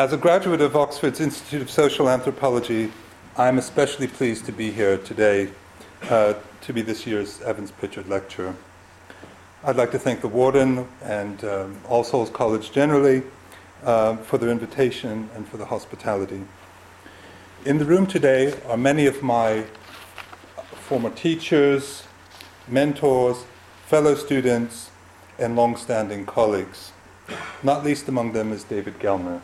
As a graduate of Oxford's Institute of Social Anthropology, I'm especially pleased to be here today uh, to be this year's Evans Pritchard Lecturer. I'd like to thank the Warden and um, All Souls College generally uh, for their invitation and for the hospitality. In the room today are many of my former teachers, mentors, fellow students, and long standing colleagues. Not least among them is David Gellner,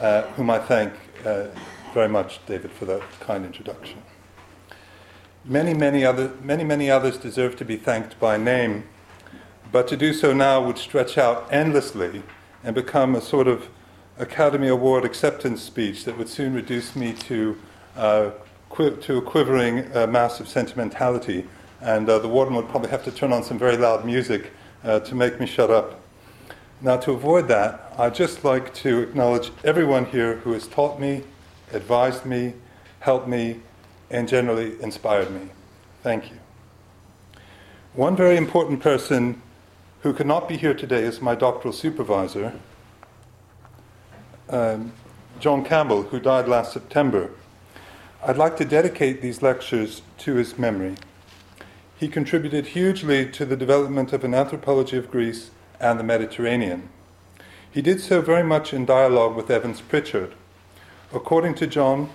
uh, whom I thank uh, very much, David, for that kind introduction. Many, many, other, many, many others deserve to be thanked by name, but to do so now would stretch out endlessly and become a sort of Academy Award acceptance speech that would soon reduce me to, uh, qui- to a quivering uh, mass of sentimentality. And uh, the warden would probably have to turn on some very loud music to make me shut up. Now, to avoid that, I'd just like to acknowledge everyone here who has taught me, advised me, helped me, and generally inspired me. Thank you. One very important person who could not be here today is my doctoral supervisor, um, John Campbell, who died last September. I'd like to dedicate these lectures to his memory. He contributed hugely to the development of an anthropology of Greece and the Mediterranean. He did so very much in dialogue with Evans Pritchard. According to John,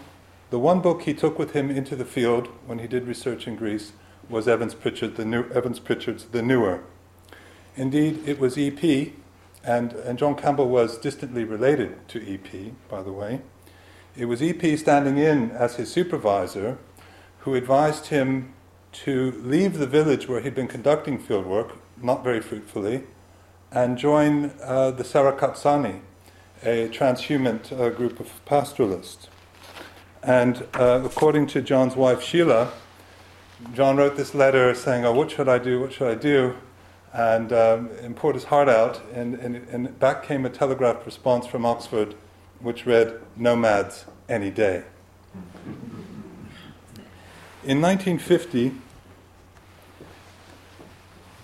the one book he took with him into the field when he did research in Greece was Evans, Pritchard, the New, Evans Pritchard's The Nuer. Indeed, it was EP, and, and John Campbell was distantly related to EP, by the way. It was EP standing in as his supervisor who advised him to leave the village where he'd been conducting fieldwork, not very fruitfully, and join uh, the Sarakatsani, a transhumant uh, group of pastoralists. And uh, according to John's wife Sheila, John wrote this letter saying, Oh, what should I do? What should I do? and, um, and poured his heart out, and, and, and back came a telegraphed response from Oxford, which read, Nomads any day. In 1950,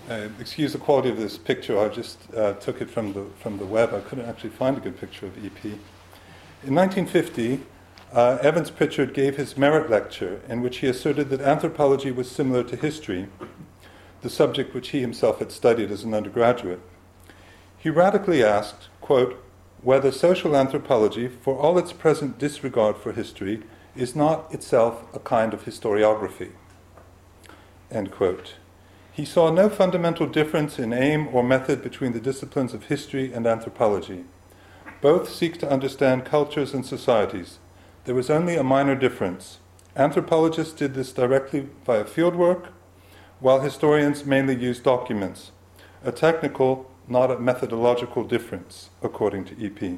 uh, excuse the quality of this picture, I just uh, took it from the, from the web. I couldn't actually find a good picture of EP. In 1950, uh, Evans Pritchard gave his Marett lecture in which he asserted that anthropology was similar to history the subject which he himself had studied as an undergraduate. He radically asked, quote, whether social anthropology, for all its present disregard for history, is not itself a kind of historiography. End quote. He saw no fundamental difference in aim or method between the disciplines of history and anthropology. Both seek to understand cultures and societies. There was only a minor difference. Anthropologists did this directly via fieldwork, while historians mainly used documents, a technical, not a methodological difference, according to EP.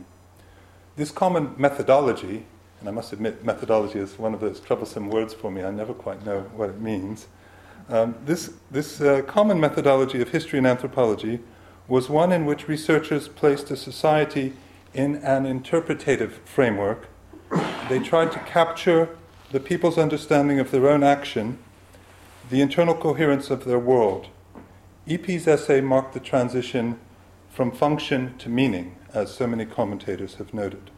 This common methodology, and I must admit, methodology is one of those troublesome words for me, I never quite know what it means. Um, this this uh, common methodology of history and anthropology was one in which researchers placed a society in an interpretative framework. They tried to capture the people's understanding of their own action the internal coherence of their world. EP's essay marked the transition from function to meaning, as so many commentators have noted.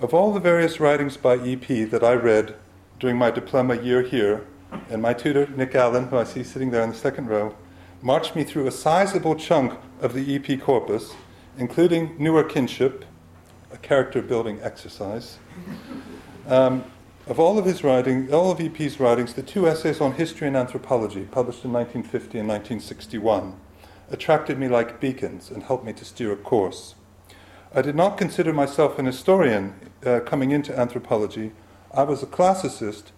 Of all the various writings by EP that I read during my diploma year here, and my tutor, Nick Allen, who I see sitting there in the second row, marched me through a sizable chunk of the EP corpus, including Nuer Kinship, a character building exercise, um, of all of his writing, all of EP's writings, the two essays on history and anthropology, published in 1950 and 1961, attracted me like beacons and helped me to steer a course. I did not consider myself an historian uh, coming into anthropology. I was a classicist,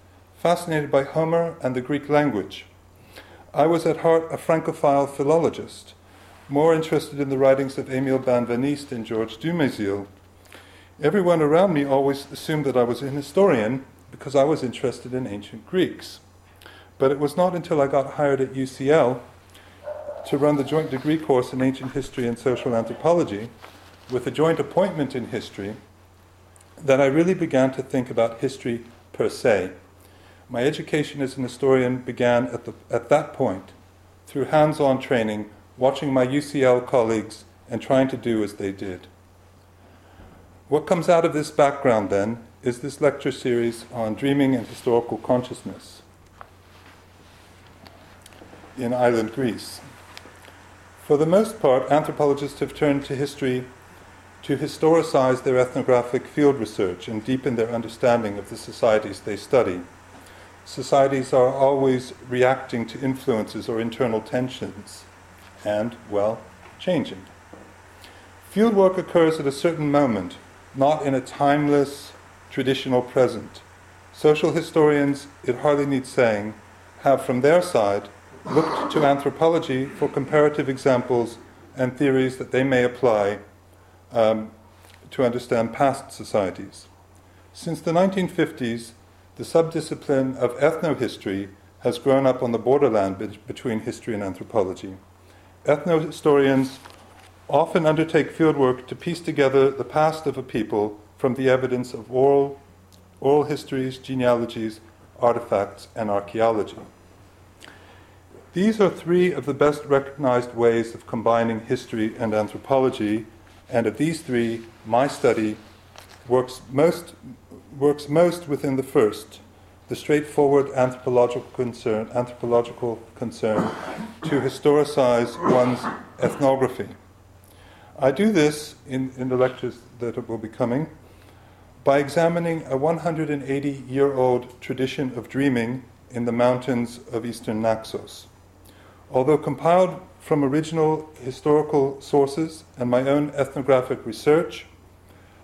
fascinated by Homer and the Greek language. I was at heart a Francophile philologist, more interested in the writings of Emile Benveniste and Georges Dumézil. Everyone around me always assumed that I was an historian because I was interested in ancient Greeks. But it was not until I got hired at UCL to run the joint degree course in ancient history and social anthropology, with a joint appointment in history, that I really began to think about history per se. My education as an historian began at, the, at that point, through hands on training, watching my UCL colleagues and trying to do as they did. What comes out of this background then is this lecture series on dreaming and historical consciousness in island Greece. For the most part, anthropologists have turned to history to historicize their ethnographic field research and deepen their understanding of the societies they study. Societies are always reacting to influences or internal tensions and, well, changing. Fieldwork occurs at a certain moment, not in a timeless, traditional present. Social historians, it hardly needs saying, have from their side looked to anthropology for comparative examples and theories that they may apply um, to understand past societies. Since the 1950s, the subdiscipline of ethnohistory has grown up on the borderland be- between history and anthropology. Ethnohistorians often undertake fieldwork to piece together the past of a people from the evidence of oral, oral histories, genealogies, artifacts, and archaeology. These are three of the best recognized ways of combining history and anthropology and of these three, my study works most, works most within the first, the straightforward anthropological concern, anthropological concern to historicize one's ethnography. I do this in, in the lectures that will be coming by examining a 180 year old tradition of dreaming in the mountains of eastern Naxos. Although compiled from original historical sources and my own ethnographic research,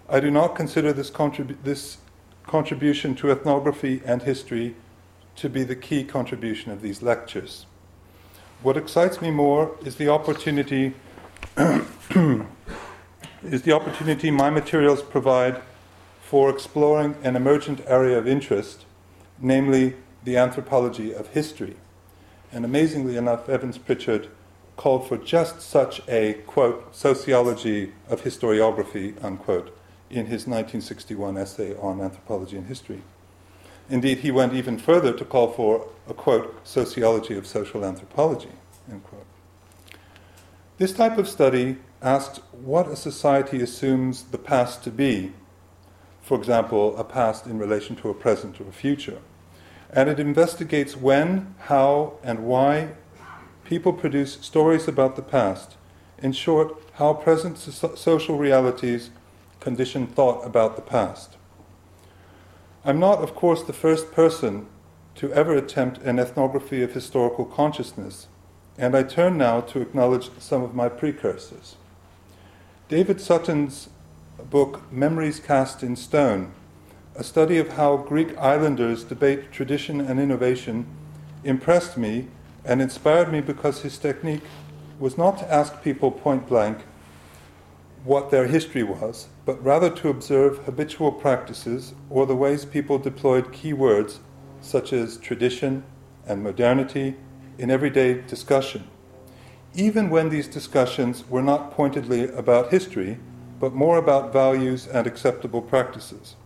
I do not consider this, contribu- this contribution to ethnography and history to be the key contribution of these lectures. What excites me more is the opportunity is the opportunity my materials provide for exploring an emergent area of interest, namely the anthropology of history. And amazingly enough, Evans Pritchard called for just such a, quote, sociology of historiography, unquote, in his 1961 essay on anthropology and history. Indeed, he went even further to call for a, quote, sociology of social anthropology, end quote. This type of study asks what a society assumes the past to be, for example, a past in relation to a present or a future. And it investigates when, how, and why people produce stories about the past. In short, how present so- social realities condition thought about the past. I'm not, of course, the first person to ever attempt an ethnography of historical consciousness, and I turn now to acknowledge some of my precursors. David Sutton's book, Memories Cast in Stone, a study of how Greek islanders debate tradition and innovation, impressed me and inspired me because his technique was not to ask people point blank what their history was, but rather to observe habitual practices or the ways people deployed key words such as tradition and modernity in everyday discussion, even when these discussions were not pointedly about history, but more about values and acceptable practices.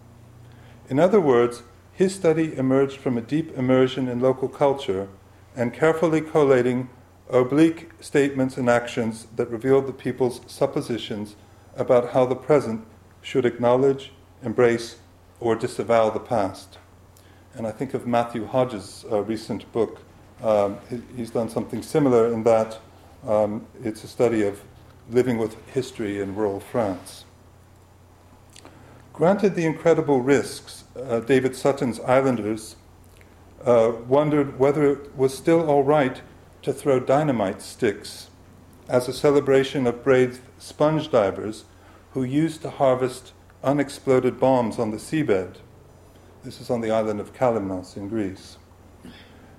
In other words, his study emerged from a deep immersion in local culture and carefully collating oblique statements and actions that revealed the people's suppositions about how the present should acknowledge, embrace, or disavow the past. And I think of Matthew Hodges' uh, recent book. Um, he's done something similar in that um, it's a study of living with history in rural France. Granted the incredible risks, uh, David Sutton's Islanders uh, wondered whether it was still all right to throw dynamite sticks as a celebration of brave sponge divers who used to harvest unexploded bombs on the seabed. This is on the island of Kalymnos in Greece.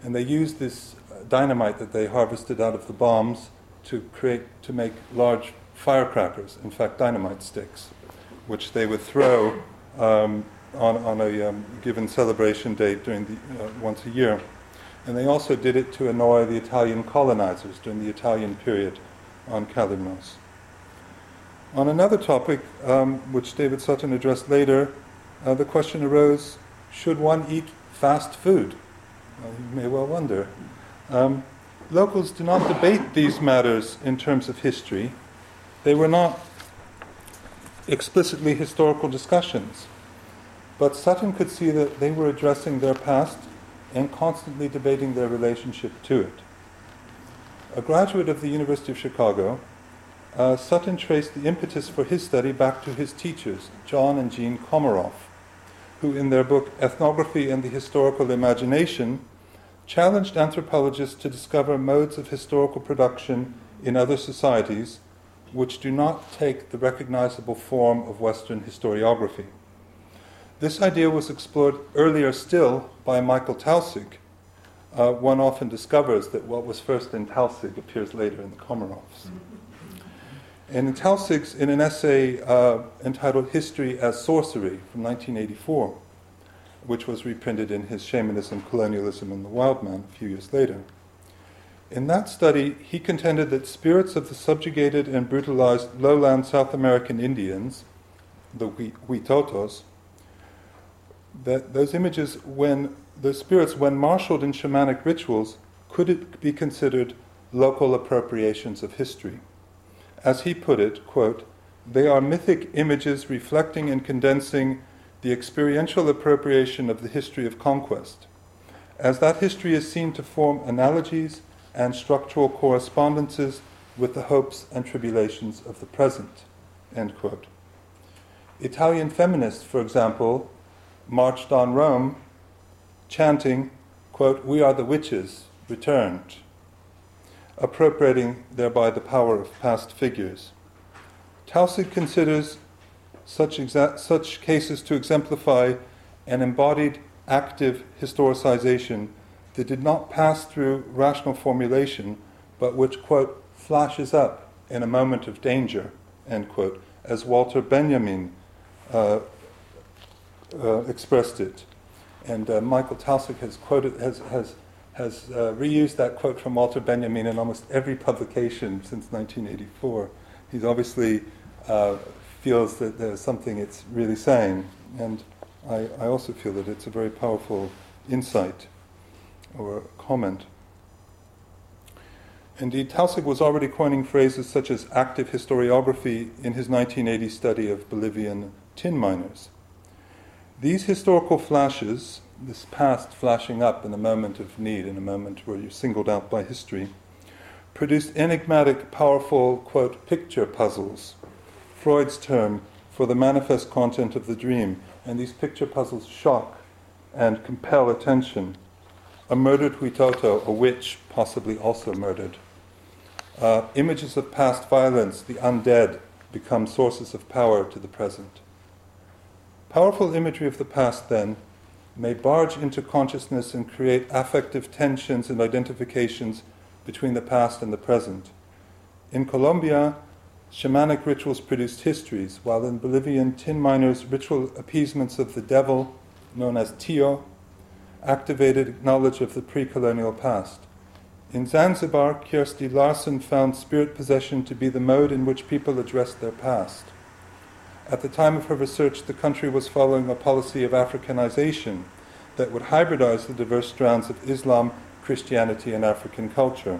And they used this dynamite that they harvested out of the bombs to create to make large firecrackers, in fact dynamite sticks, which they would throw um, on, on a um, given celebration date during the, uh, once a year. And they also did it to annoy the Italian colonizers during the Italian period on Kalymnos. On another topic, um, which David Sutton addressed later, uh, the question arose should one eat fast food? Well, you may well wonder. Um, locals do not debate these matters in terms of history. They were not explicitly historical discussions. But Sutton could see that they were addressing their past and constantly debating their relationship to it. A graduate of the University of Chicago, uh, Sutton traced the impetus for his study back to his teachers, John and Jean Comaroff, who, in their book Ethnography and the Historical Imagination, challenged anthropologists to discover modes of historical production in other societies which do not take the recognizable form of Western historiography. This idea was explored earlier still by Michael Taussig. Uh, one often discovers that what was first in Taussig appears later in the Comaroffs. And in Taussig's, in an essay uh, entitled History as Sorcery from 1984, which was reprinted in his Shamanism, Colonialism, and the Wild Man a few years later. In that study, he contended that spirits of the subjugated and brutalized lowland South American Indians, the Huitotos, that those images, when those spirits, when marshaled in shamanic rituals, could it be considered local appropriations of history? As he put it, quote, they are mythic images reflecting and condensing the experiential appropriation of the history of conquest. As that history is seen to form analogies and structural correspondences with the hopes and tribulations of the present. End quote. Italian feminists, for example, marched on Rome chanting, quote, We are the witches, returned, appropriating thereby the power of past figures. Taussig considers such, exa- such cases to exemplify an embodied active historicization that did not pass through rational formulation, but which, quote, flashes up in a moment of danger, end quote, as Walter Benjamin uh, uh, expressed it. And uh, Michael Taussig has quoted, has, has, has uh, reused that quote from Walter Benjamin in almost every publication since 1984. He's obviously uh, feels that there's something it's really saying. And I, I also feel that it's a very powerful insight or comment. Indeed, Taussig was already coining phrases such as active historiography in his 1980 study of Bolivian tin miners. These historical flashes, this past flashing up in a moment of need, in a moment where you're singled out by history, produced enigmatic, powerful, quote, picture puzzles, Freud's term for the manifest content of the dream. And these picture puzzles shock and compel attention. A murdered Huitoto, a witch possibly also murdered. Uh, images of past violence, the undead, become sources of power to the present. Powerful imagery of the past, then, may barge into consciousness and create affective tensions and identifications between the past and the present. In Colombia, shamanic rituals produced histories, while in Bolivian tin miners, ritual appeasements of the devil, known as Tio, activated knowledge of the pre colonial past. In Zanzibar, Kjersti Larsen found spirit possession to be the mode in which people addressed their past. At the time of her research, the country was following a policy of Africanization that would hybridize the diverse strands of Islam, Christianity, and African culture.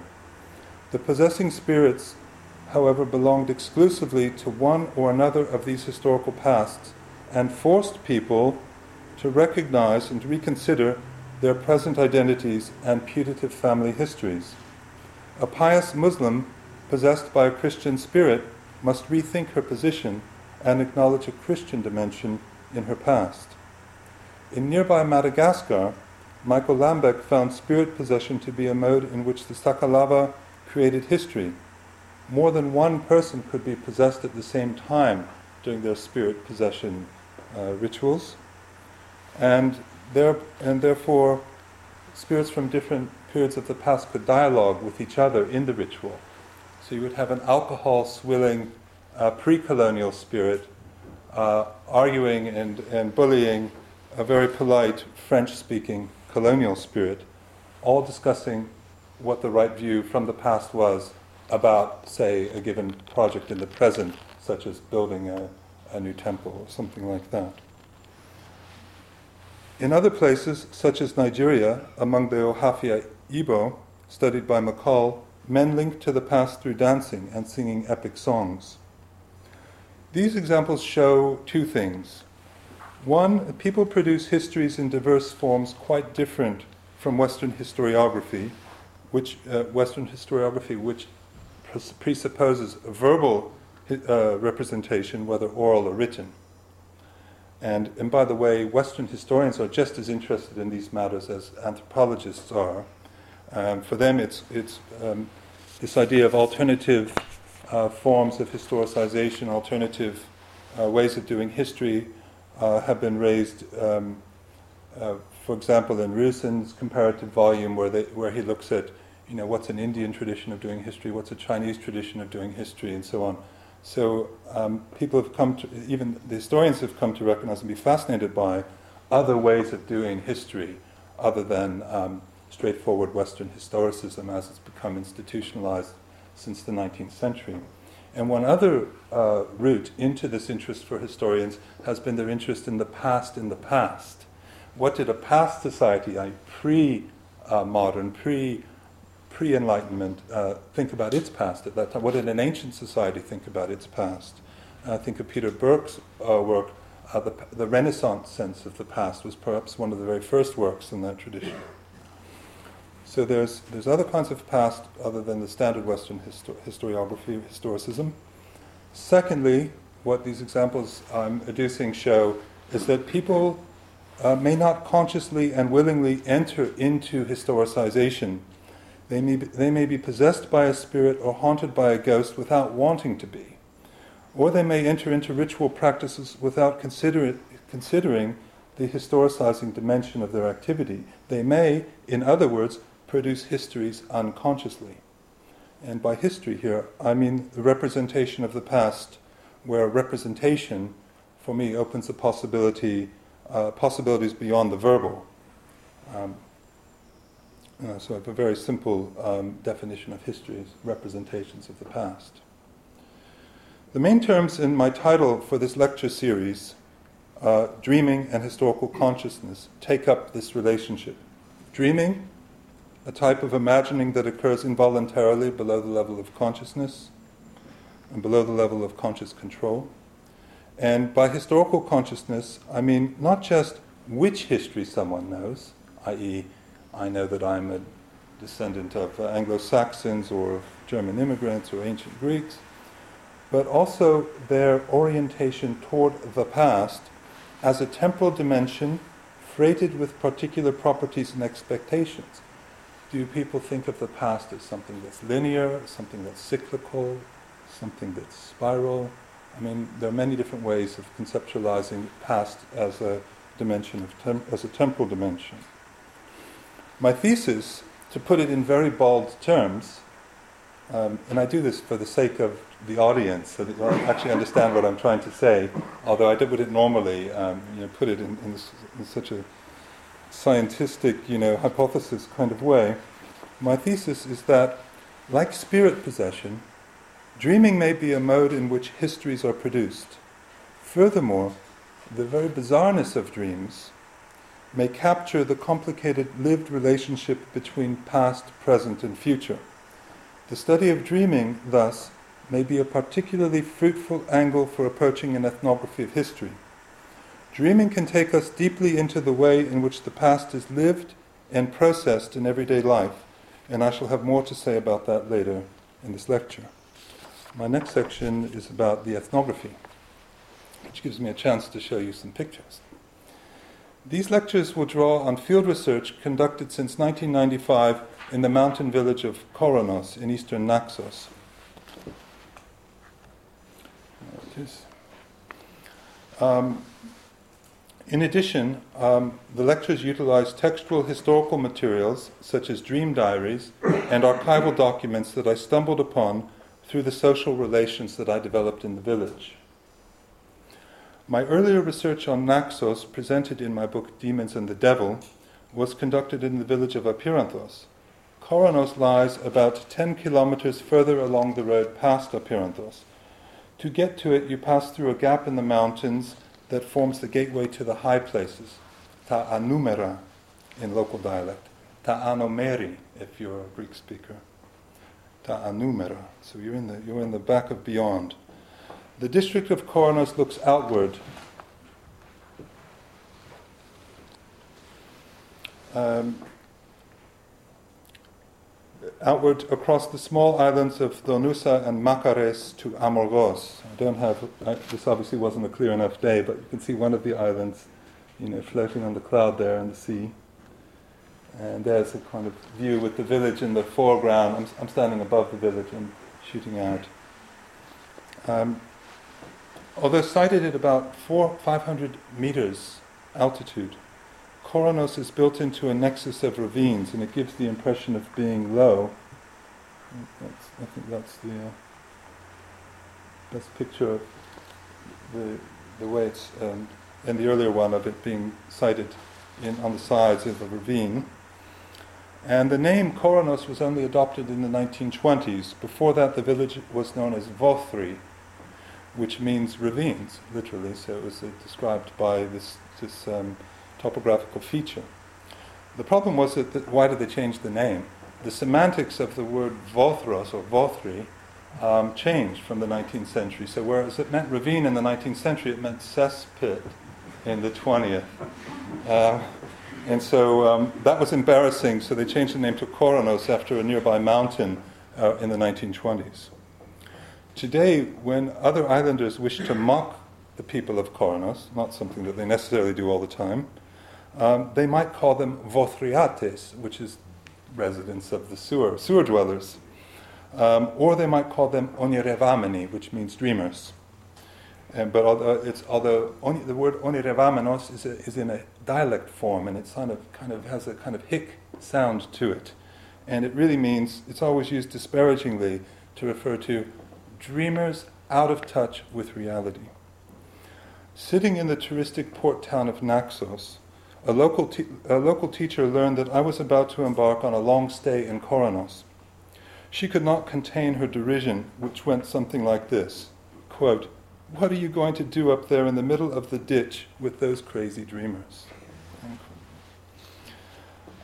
The possessing spirits, however, belonged exclusively to one or another of these historical pasts and forced people to recognize and reconsider their present identities and putative family histories. A pious Muslim possessed by a Christian spirit must rethink her position and acknowledge a Christian dimension in her past. In nearby Madagascar, Michael Lambek found spirit possession to be a mode in which the Sakalava created history. More than one person could be possessed at the same time during their spirit possession uh, rituals, and, there, and therefore spirits from different periods of the past could dialogue with each other in the ritual. So you would have an alcohol swilling uh, pre colonial spirit uh, arguing and, and bullying a very polite French speaking colonial spirit, all discussing what the right view from the past was about, say, a given project in the present, such as building a, a new temple or something like that. In other places, such as Nigeria, among the Ohafia Igbo, studied by McCall, men link to the past through dancing and singing epic songs. These examples show two things. One, people produce histories in diverse forms quite different from Western historiography, which uh, Western historiography, which presupposes verbal uh, representation, whether oral or written. And, and by the way, Western historians are just as interested in these matters as anthropologists are. Um, for them, it's, it's um, this idea of alternative uh, forms of historicization, alternative uh, ways of doing history uh, have been raised. Um, uh, for example, in Rüsen's comparative volume, where, they, where he looks at you know, what's an Indian tradition of doing history, what's a Chinese tradition of doing history, and so on. So um, people have come to, even the historians have come to recognize and be fascinated by other ways of doing history other than um, straightforward Western historicism as it's become institutionalized since the 19th century. And one other uh, route into this interest for historians has been their interest in the past in the past. What did a past society, a pre modern, pre pre Enlightenment uh, think about its past at that time? What did an ancient society think about its past? I think of Peter Burke's uh, work, uh, the, the, Renaissance sense of the past was perhaps one of the very first works in that tradition. So there's, there's other kinds of past other than the standard Western histo- historiography, historicism. Secondly, what these examples I'm adducing show is that people uh, may not consciously and willingly enter into historicization they may, be, they may be possessed by a spirit or haunted by a ghost without wanting to be. Or they may enter into ritual practices without consider considering the historicizing dimension of their activity. They may, in other words, produce histories unconsciously. And by history here, I mean the representation of the past, where representation, for me, opens the possibility, uh, possibilities beyond the verbal. Um, uh, so I have a very simple um, definition of histories, representations of the past. The main terms in my title for this lecture series, uh, Dreaming and Historical Consciousness, take up this relationship. Dreaming, a type of imagining that occurs involuntarily below the level of consciousness and below the level of conscious control. And by historical consciousness, I mean not just which history someone knows, i.e., I know that I'm a descendant of Anglo Saxons or German immigrants or ancient Greeks, but also their orientation toward the past as a temporal dimension freighted with particular properties and expectations. Do people think of the past as something that's linear, something that's cyclical, something that's spiral? I mean, there are many different ways of conceptualizing past as a dimension of tem- as a temporal dimension. My thesis, to put it in very bald terms, um, and I do this for the sake of the audience, so that you actually understand what I'm trying to say, although I did, would normally, um, you know, put it in, in, in such a scientific, you know, hypothesis kind of way. My thesis is that, like spirit possession, dreaming may be a mode in which histories are produced. Furthermore, the very bizarreness of dreams may capture the complicated lived relationship between past, present, and future. The study of dreaming, thus, may be a particularly fruitful angle for approaching an ethnography of history. Dreaming can take us deeply into the way in which the past is lived and processed in everyday life, and I shall have more to say about that later in this lecture. My next section is about the ethnography, which gives me a chance to show you some pictures. These lectures will draw on field research conducted since 1995 in the mountain village of Koronos in eastern Naxos. Um, in addition, um, the lectures utilize textual historical materials such as dream diaries and archival documents that I stumbled upon through the social relations that I developed in the village. My earlier research on Naxos, presented in my book Demons and the Devil, was conducted in the village of Apiranthos. Koronos lies about 10 kilometers further along the road past Apiranthos. To get to it, you pass through a gap in the mountains that forms the gateway to the high places, Ta Anumera in local dialect, Ta Anomeri if you're a Greek speaker, Ta Anumera. So you're in the, you're in the back of beyond. The district of Koronos looks outward. Um, outward across the small islands of Donusa and Macares to Amorgos. I don't have, I, this obviously wasn't a clear enough day, but you can see one of the islands, you know, floating on the cloud there in the sea. And there's a kind of view with the village in the foreground. I'm, I'm standing above the village and shooting out. Um, although sited at about four, 500 meters altitude, Koronos is built into a nexus of ravines, and it gives the impression of being low. That's, I think that's the uh, best picture of the, the way it's, um, in the earlier one of it being sited in, on the sides of a ravine. And the name Koronos was only adopted in the 1920s. Before that, the village was known as Vothri, which means ravines, literally. So it was uh, described by this, this um, topographical feature. The problem was that, why did they change the name? The semantics of the word Vothros or Vothri um, changed from the 19th century. So whereas it meant ravine in the 19th century, it meant cesspit in the 20th. Uh, and so um, that was embarrassing, so they changed the name to Koronos after a nearby mountain uh, in the 1920s. Today, when other islanders wish to mock the people of Koronos, not something that they necessarily do all the time, um, they might call them Vothriates, which is residents of the sewer, sewer dwellers. Um, or they might call them Onirevameni, which means dreamers. And, but although, it's, although on, the word onirevamenos is, is in a dialect form and it of, kind of has a kind of hic sound to it. And it really means, it's always used disparagingly to refer to dreamers out of touch with reality. Sitting in the touristic port town of Naxos, a local, te- a local teacher learned that I was about to embark on a long stay in Koronos. She could not contain her derision, which went something like this quote, what are you going to do up there in the middle of the ditch with those crazy dreamers?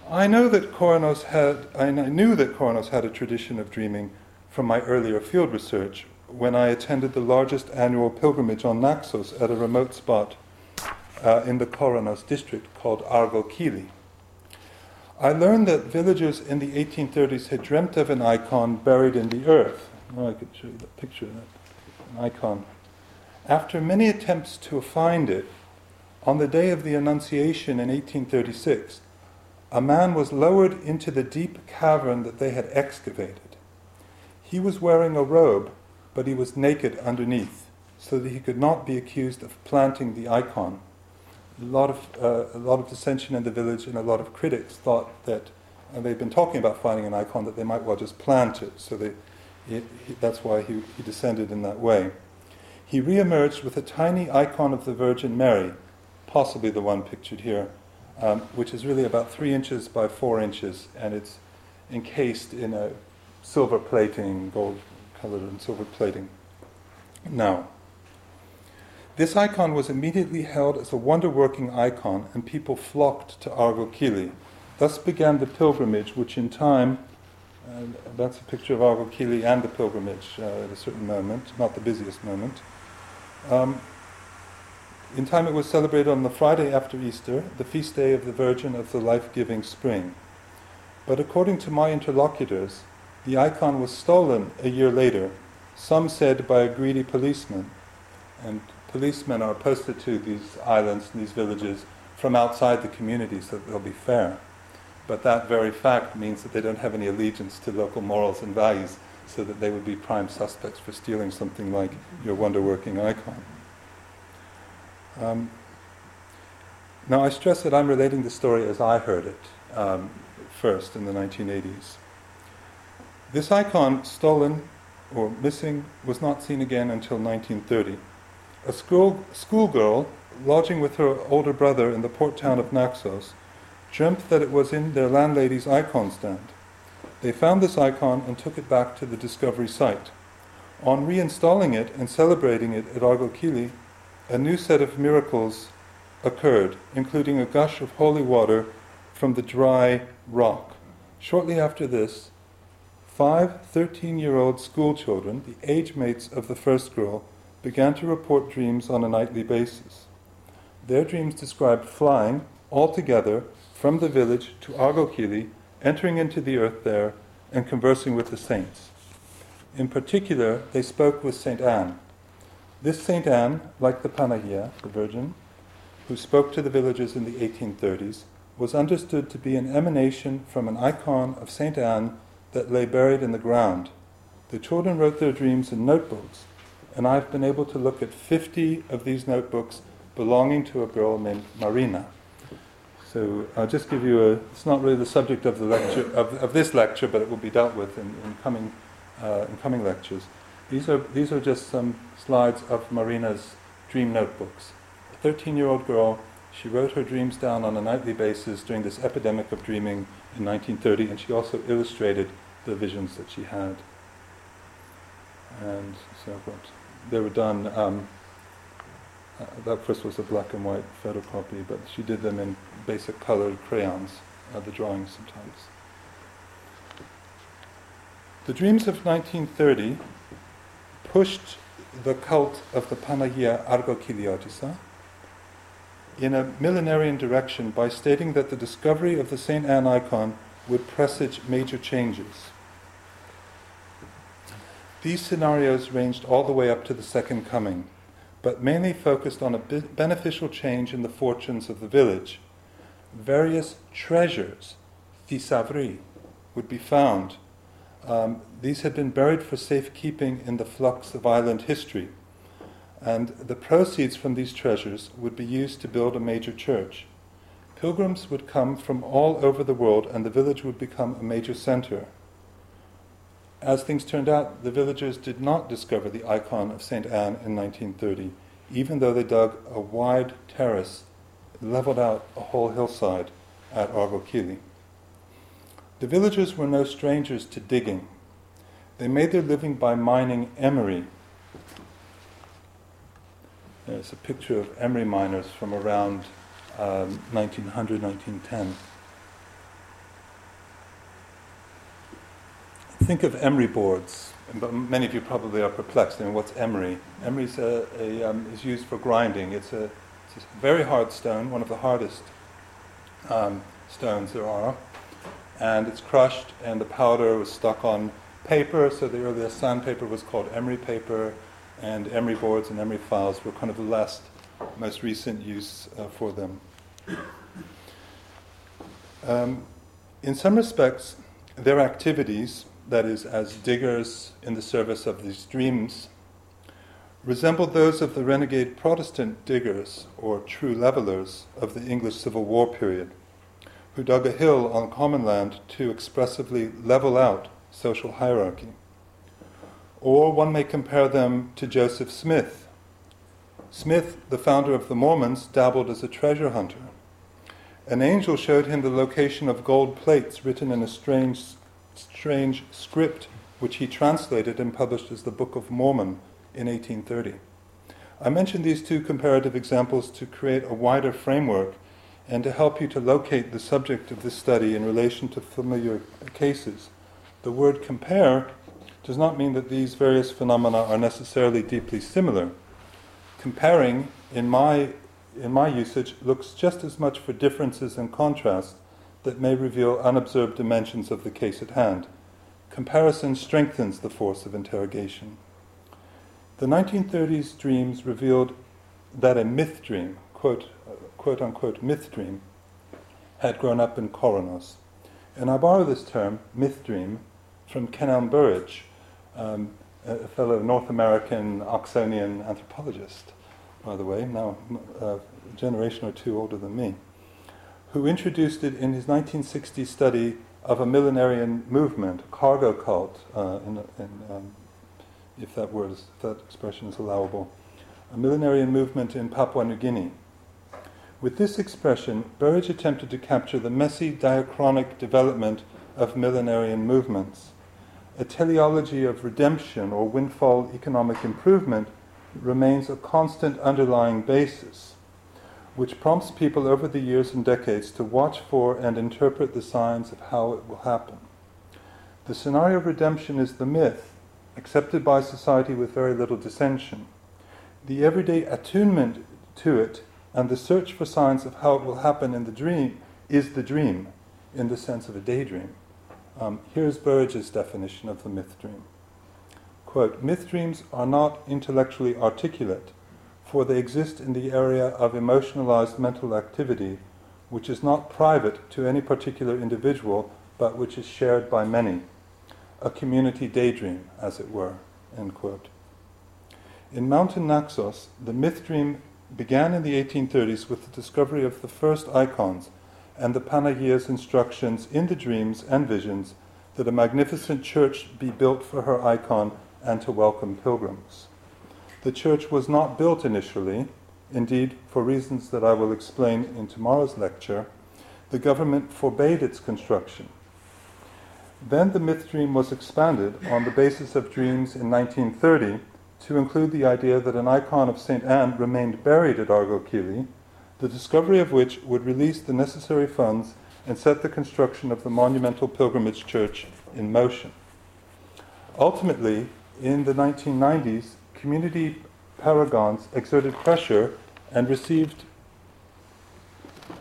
I know that Koronos had, I knew that Koronos had a tradition of dreaming from my earlier field research when I attended the largest annual pilgrimage on Naxos at a remote spot uh, in the Koronos district called Argokili. I learned that villagers in the 1830s had dreamt of an icon buried in the earth. Oh, I could show you the picture of that. An icon after many attempts to find it, on the day of the Annunciation in 1836, a man was lowered into the deep cavern that they had excavated. He was wearing a robe, but he was naked underneath, so that he could not be accused of planting the icon. A lot of, uh, a lot of dissension in the village, and a lot of critics thought that, and they'd been talking about finding an icon, that they might well just plant it. So they, it, he, that's why he, he descended in that way he re-emerged with a tiny icon of the Virgin Mary, possibly the one pictured here, um, which is really about three inches by four inches, and it's encased in a silver plating, gold colored and silver plating. Now, this icon was immediately held as a wonder working icon, and people flocked to Argokili. Thus began the pilgrimage, which in time, uh, that's a picture of Argokili and the pilgrimage uh, at a certain moment, not the busiest moment. Um, in time, it was celebrated on the Friday after Easter, the feast day of the Virgin of the life giving spring. But according to my interlocutors, the icon was stolen a year later, some said by a greedy policeman. And policemen are posted to these islands and these villages from outside the community so that they'll be fair. But that very fact means that they don't have any allegiance to local morals and values so that they would be prime suspects for stealing something like your wonder working icon. Um, now, I stress that I'm relating the story as I heard it um, first in the 1980s. This icon, stolen or missing, was not seen again until 1930. A school, schoolgirl lodging with her older brother in the port town of Naxos dreamt that it was in their landlady's icon stand. They found this icon and took it back to the discovery site. On reinstalling it and celebrating it at Argokili, a new set of miracles occurred, including a gush of holy water from the dry rock. Shortly after this, five 13 year old schoolchildren, the age mates of the first girl, began to report dreams on a nightly basis. Their dreams described flying all together from the village to Argokili, entering into the earth there, and conversing with the saints. In particular, they spoke with Saint Anne. This Saint Anne, like the Panagia, the Virgin, who spoke to the villagers in the 1830s, was understood to be an emanation from an icon of Saint Anne that lay buried in the ground. The children wrote their dreams in notebooks, and I've been able to look at 50 of these notebooks belonging to a girl named Marina. So I'll just give you a, it's not really the subject of the lecture, of, of this lecture, but it will be dealt with in, in coming, uh, in coming lectures. These are, these are just some slides of Marina's dream notebooks. A 13 year old girl, she wrote her dreams down on a nightly basis during this epidemic of dreaming in 1930, and she also illustrated the visions that she had. And so what? They were done. Um, uh, that first was a black and white photocopy, but she did them in basic colored crayons, uh, the drawings sometimes. The dreams of 1930 pushed the cult of the Panagia Argokiliotisa in a millenarian direction by stating that the discovery of the St. Anne icon would presage major changes. These scenarios ranged all the way up to the Second Coming, but mainly focused on a beneficial change in the fortunes of the village. Various treasures, thisavri, would be found. Um, these had been buried for safekeeping in the flux of island history, and the proceeds from these treasures would be used to build a major church. Pilgrims would come from all over the world, and the village would become a major center. As things turned out, the villagers did not discover the icon of St. Anne in 1930, even though they dug a wide terrace, leveled out a whole hillside at Argokili. The villagers were no strangers to digging. They made their living by mining emery. There's a picture of emery miners from around um, 1900, 1910. Think of emery boards, but many of you probably are perplexed. I mean, what's emery? Emery um, is used for grinding. It's a, it's a, very hard stone, one of the hardest um, stones there are, and it's crushed, and the powder was stuck on paper. So the earliest sandpaper was called emery paper, and emery boards and emery files were kind of the last, most recent use uh, for them. Um, in some respects, their activities that is, as diggers in the service of these dreams, resembled those of the renegade Protestant diggers or true levelers of the English Civil War period, who dug a hill on common land to expressively level out social hierarchy. Or one may compare them to Joseph Smith. Smith, the founder of the Mormons, dabbled as a treasure hunter. An angel showed him the location of gold plates written in a strange strange script which he translated and published as the Book of Mormon in 1830. I mention these two comparative examples to create a wider framework and to help you to locate the subject of this study in relation to familiar cases. The word compare does not mean that these various phenomena are necessarily deeply similar. Comparing, in my, in my usage, looks just as much for differences and contrasts that may reveal unobserved dimensions of the case at hand. Comparison strengthens the force of interrogation. The 1930s dreams revealed that a myth dream, quote, quote unquote myth dream, had grown up in Koronos. And I borrow this term, myth dream, from Kenelm Burridge, um, a fellow North American Oxonian anthropologist, by the way, now uh, a generation or two older than me who introduced it in his 1960 study of a millenarian movement, cargo cult, uh, in, in, um, if that word, is, if that expression is allowable, a millenarian movement in Papua New Guinea. With this expression, Burridge attempted to capture the messy diachronic development of millenarian movements. A teleology of redemption or windfall economic improvement remains a constant underlying basis which prompts people over the years and decades to watch for and interpret the signs of how it will happen. The scenario of redemption is the myth, accepted by society with very little dissension. The everyday attunement to it and the search for signs of how it will happen in the dream is the dream, in the sense of a daydream. Um, here's Burridge's definition of the myth dream. Quote, myth dreams are not intellectually articulate, for they exist in the area of emotionalized mental activity, which is not private to any particular individual, but which is shared by many. A community daydream, as it were. In Mountain Naxos, the myth dream began in the 1830s with the discovery of the first icons and the Panagia's instructions in the dreams and visions that a magnificent church be built for her icon and to welcome pilgrims. The church was not built initially, indeed, for reasons that I will explain in tomorrow's lecture, the government forbade its construction. Then the myth dream was expanded on the basis of dreams in 1930 to include the idea that an icon of St. Anne remained buried at Argokili, the discovery of which would release the necessary funds and set the construction of the monumental pilgrimage church in motion. Ultimately, in the 1990s, community paragons exerted pressure and received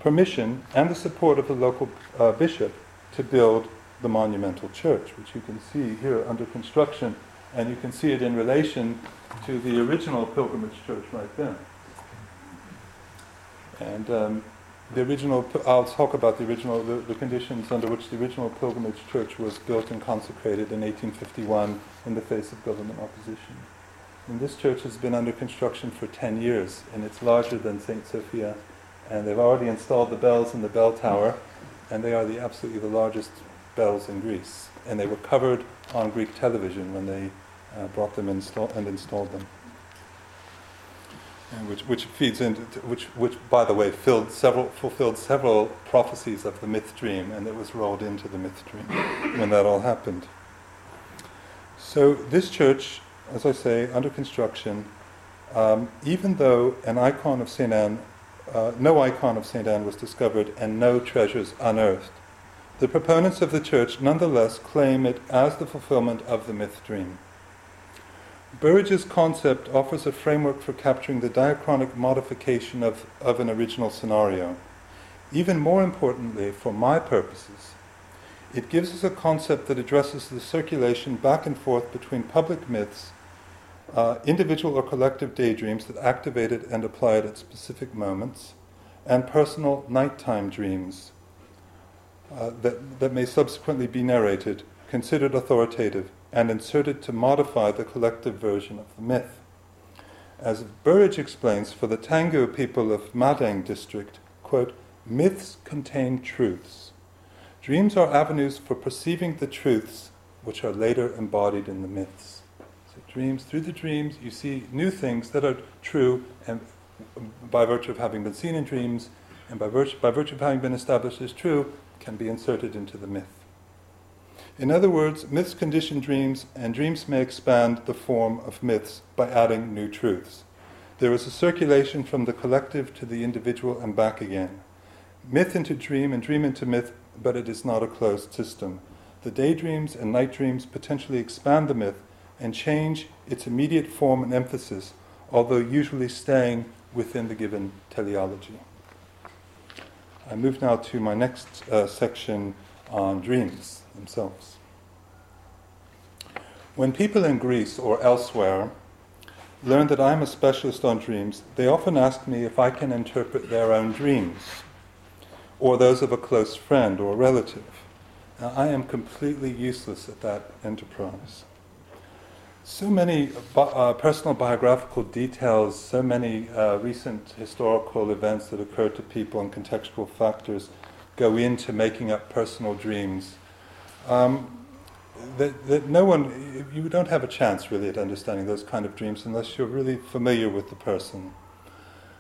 permission and the support of the local uh, bishop to build the monumental church, which you can see here under construction and you can see it in relation to the original pilgrimage church right there. And um, the original, I'll talk about the original, the, the, conditions under which the original pilgrimage church was built and consecrated in 1851 in the face of government opposition. And this church has been under construction for 10 years, and it's larger than St. Sophia. And they've already installed the bells in the bell tower, and they are the absolutely the largest bells in Greece. And they were covered on Greek television when they uh, brought them install- and installed them. And which, which feeds into, which, which, by the way, filled several, fulfilled several prophecies of the myth dream, and it was rolled into the myth dream when that all happened. So, this church, as I say, under construction, um, even though an icon of St. Anne, uh, no icon of St. Anne was discovered and no treasures unearthed, the proponents of the church nonetheless claim it as the fulfillment of the myth dream. Burridge's concept offers a framework for capturing the diachronic modification of, of an original scenario. Even more importantly, for my purposes, it gives us a concept that addresses the circulation back and forth between public myths, uh, individual or collective daydreams that activated and applied at specific moments, and personal nighttime dreams uh, that, that may subsequently be narrated, considered authoritative, and inserted to modify the collective version of the myth. As Burridge explains, for the Tangu people of Madang district, quote, myths contain truths. Dreams are avenues for perceiving the truths which are later embodied in the myths. Dreams, through the dreams, you see new things that are true and by virtue of having been seen in dreams and by virtue, by virtue of having been established as true, can be inserted into the myth. In other words, myths condition dreams, and dreams may expand the form of myths by adding new truths. There is a circulation from the collective to the individual and back again. Myth into dream and dream into myth, but it is not a closed system. The daydreams and night dreams potentially expand the myth and change its immediate form and emphasis, although usually staying within the given teleology. I move now to my next uh, section on dreams themselves. When people in Greece or elsewhere learn that I'm a specialist on dreams, they often ask me if I can interpret their own dreams or those of a close friend or relative. Now, I am completely useless at that enterprise so many uh, personal biographical details, so many uh, recent historical events that occur to people and contextual factors go into making up personal dreams. Um, that, that no one, you don't have a chance really at understanding those kind of dreams unless you're really familiar with the person.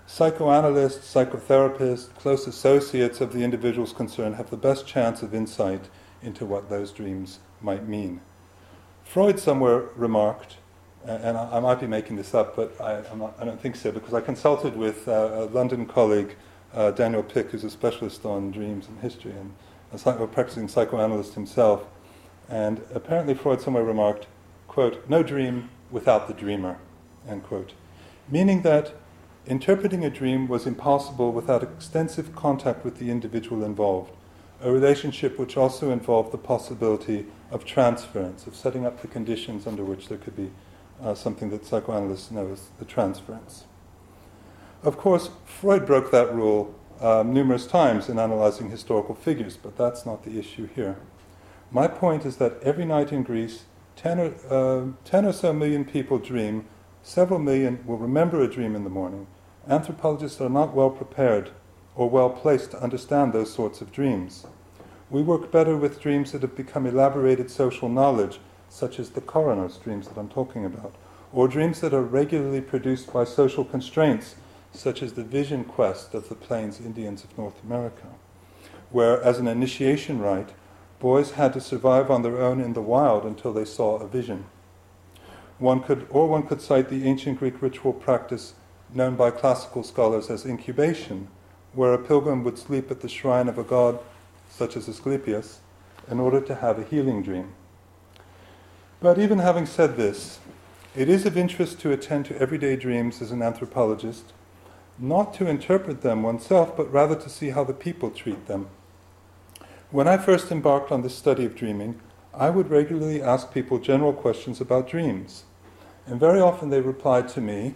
Psychoanalysts, psychotherapists, close associates of the individuals concerned have the best chance of insight into what those dreams might mean. Freud somewhere remarked, and I, I might be making this up, but I, not, I, don't think so, because I consulted with uh, a London colleague, uh, Daniel Pick, who's a specialist on dreams and history, and a, psych- a practicing psychoanalyst himself. And apparently Freud somewhere remarked, quote, no dream without the dreamer, end quote. meaning that interpreting a dream was impossible without extensive contact with the individual involved, a relationship which also involved the possibility of transference, of setting up the conditions under which there could be uh, something that psychoanalysts know as the transference. Of course, Freud broke that rule um, numerous times in analyzing historical figures, but that's not the issue here. My point is that every night in Greece, 10 or, uh, 10 or so million people dream, several million will remember a dream in the morning. Anthropologists are not well prepared or well placed to understand those sorts of dreams. We work better with dreams that have become elaborated social knowledge, such as the Koronos dreams that I'm talking about, or dreams that are regularly produced by social constraints, such as the vision quest of the Plains Indians of North America, where, as an initiation rite, boys had to survive on their own in the wild until they saw a vision. One could, or one could cite the ancient Greek ritual practice known by classical scholars as incubation, where a pilgrim would sleep at the shrine of a god such as Asclepius, in order to have a healing dream. But even having said this, it is of interest to attend to everyday dreams as an anthropologist, not to interpret them oneself, but rather to see how the people treat them. When I first embarked on this study of dreaming, I would regularly ask people general questions about dreams. And very often they replied to me,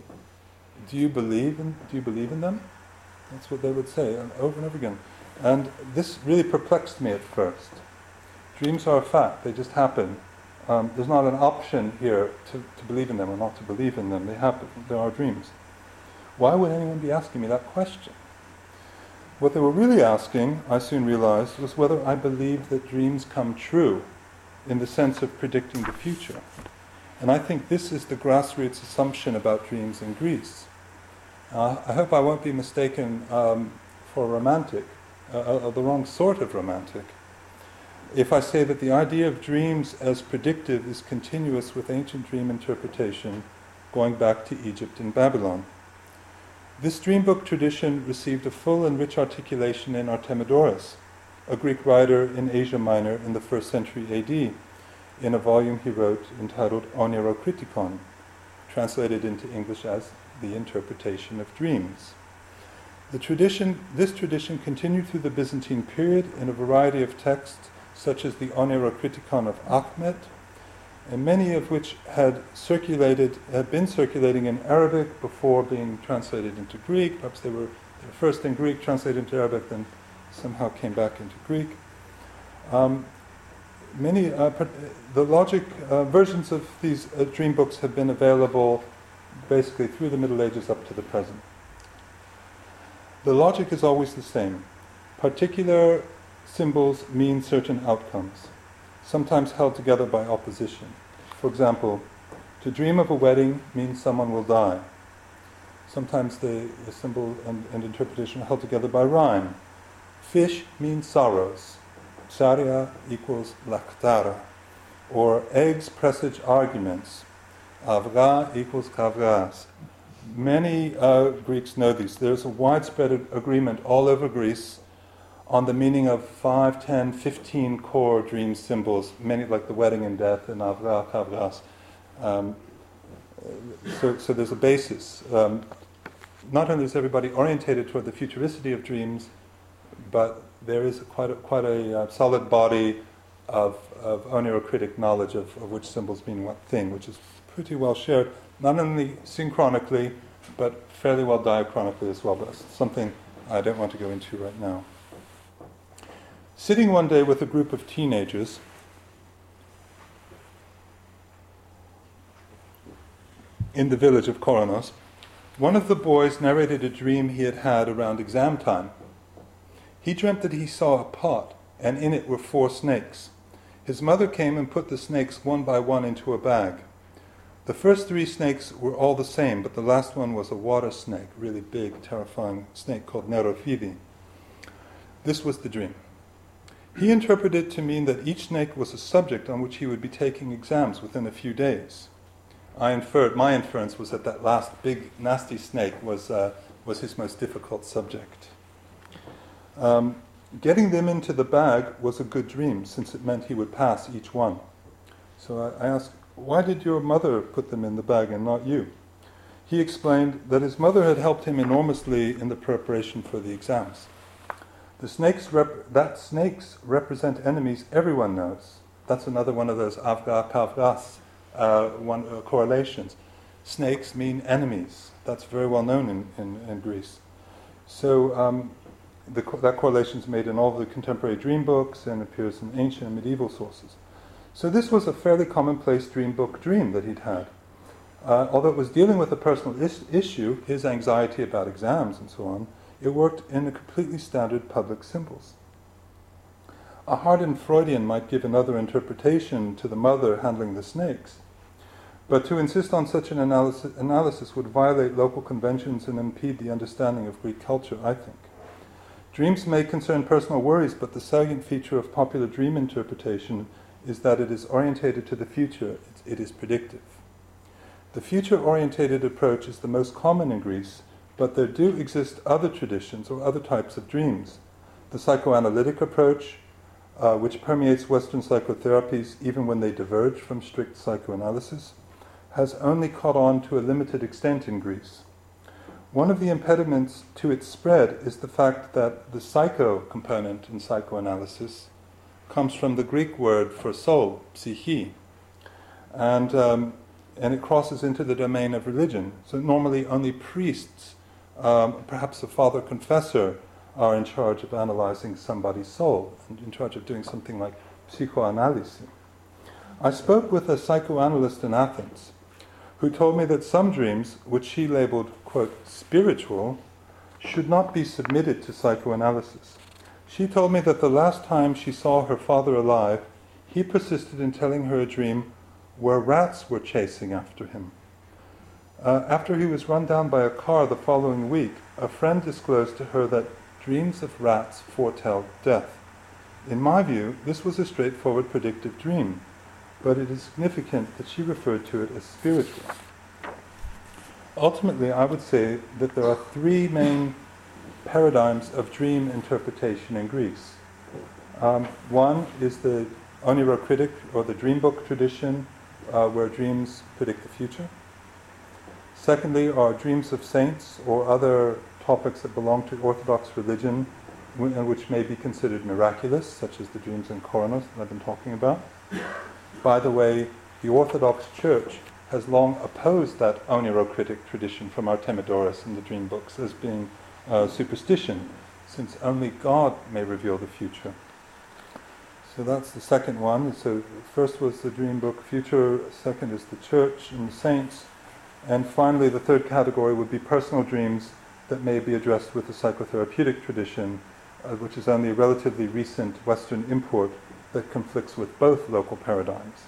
Do you believe in, do you believe in them? That's what they would say over and over again. And this really perplexed me at first. Dreams are a fact, they just happen. Um, there's not an option here to, to believe in them or not to believe in them. They happen, there are dreams. Why would anyone be asking me that question? What they were really asking, I soon realized, was whether I believed that dreams come true in the sense of predicting the future. And I think this is the grassroots assumption about dreams in Greece. Uh, I hope I won't be mistaken um, for a romantic, uh, the wrong sort of romantic, if I say that the idea of dreams as predictive is continuous with ancient dream interpretation going back to Egypt and Babylon. This dream book tradition received a full and rich articulation in Artemidorus, a Greek writer in Asia Minor in the first century AD, in a volume he wrote entitled Oneirokritikon, translated into English as The Interpretation of Dreams. The tradition, this tradition continued through the Byzantine period in a variety of texts, such as the Oneirokritikon of Achmet, and many of which had circulated, had been circulating in Arabic before being translated into Greek. Perhaps they were, they were first in Greek, translated into Arabic, then somehow came back into Greek. Um, many, uh, the logic uh, versions of these uh, dream books have been available basically through the Middle Ages up to the present. The logic is always the same. Particular symbols mean certain outcomes, sometimes held together by opposition. For example, to dream of a wedding means someone will die. Sometimes the, the symbol and, and, interpretation are held together by rhyme. Fish means sorrows. Psaria equals laktara. Or eggs presage arguments. Avga equals kavgas many uh, Greeks know these. There's a widespread agreement all over Greece on the meaning of 5, 10, 15 core dream symbols, many like the wedding and death and Avga, Kavgas. Um, so, so there's a basis. Um, not only is everybody orientated toward the futuricity of dreams, but there is quite a, quite a uh, solid body of, of oneirocritic knowledge of, of which symbols mean what thing, which is pretty well shared not only synchronically, but fairly well diachronically as well, but something I don't want to go into right now. Sitting one day with a group of teenagers, in the village of Koronos, one of the boys narrated a dream he had had around exam time. He dreamt that he saw a pot, and in it were four snakes. His mother came and put the snakes one by one into a bag. The first three snakes were all the same, but the last one was a water snake, really big, terrifying snake called Nerophithi. This was the dream. He interpreted it to mean that each snake was a subject on which he would be taking exams within a few days. I inferred, my inference was that that last big, nasty snake was, uh, was his most difficult subject. Um, getting them into the bag was a good dream, since it meant he would pass each one. So I, I asked, why did your mother put them in the bag and not you? he explained that his mother had helped him enormously in the preparation for the exams. The snakes rep- that snakes represent enemies everyone knows. That's another one of those avga kavgas uh, one, uh, correlations. Snakes mean enemies. That's very well known in, in, in Greece. So um, the, that correlation is made in all the contemporary dream books and appears in ancient and medieval sources. So this was a fairly commonplace dream book dream that he'd had. Uh, although it was dealing with a personal is- issue, his anxiety about exams and so on, it worked in a completely standard public symbols. A hardened Freudian might give another interpretation to the mother handling the snakes, but to insist on such an analysis, analysis would violate local conventions and impede the understanding of Greek culture, I think. Dreams may concern personal worries, but the salient feature of popular dream interpretation is that it is orientated to the future, it is predictive. The future orientated approach is the most common in Greece, but there do exist other traditions or other types of dreams. The psychoanalytic approach, uh, which permeates Western psychotherapies even when they diverge from strict psychoanalysis, has only caught on to a limited extent in Greece. One of the impediments to its spread is the fact that the psycho component in psychoanalysis comes from the Greek word for soul, psyche, and, um, and it crosses into the domain of religion. So normally only priests, um, perhaps a father confessor, are in charge of analyzing somebody's soul and in charge of doing something like psychoanalysis. I spoke with a psychoanalyst in Athens who told me that some dreams, which she labeled, quote, spiritual, should not be submitted to psychoanalysis. She told me that the last time she saw her father alive, he persisted in telling her a dream where rats were chasing after him. Uh, after he was run down by a car the following week, a friend disclosed to her that dreams of rats foretell death. In my view, this was a straightforward predictive dream but it is significant that she referred to it as spiritual. Ultimately, I would say that there are three main paradigms of dream interpretation in Greece. Um, one is the onirocritic or the dream book tradition, uh, where dreams predict the future. Secondly, are dreams of saints or other topics that belong to Orthodox religion, and which may be considered miraculous, such as the dreams in Koronos that I've been talking about. By the way, the Orthodox Church has long opposed that onirocritic tradition from Artemidorus and the dream books as being uh, superstition, since only God may reveal the future. So that's the second one. So first was the dream book future, second is the church and the saints, and finally the third category would be personal dreams that may be addressed with the psychotherapeutic tradition, uh, which is only a relatively recent Western import that conflicts with both local paradigms.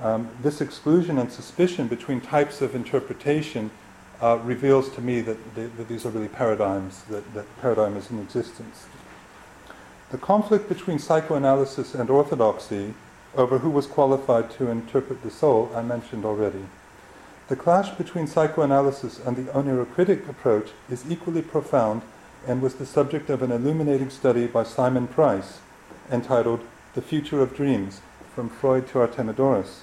Um, this exclusion and suspicion between types of interpretation uh, reveals to me that, that, these are really paradigms, that, that paradigm is in existence. The conflict between psychoanalysis and orthodoxy over who was qualified to interpret the soul, I mentioned already. The clash between psychoanalysis and the onirocritic approach is equally profound and was the subject of an illuminating study by Simon Price entitled the Future of Dreams, From Freud to Artemidorus,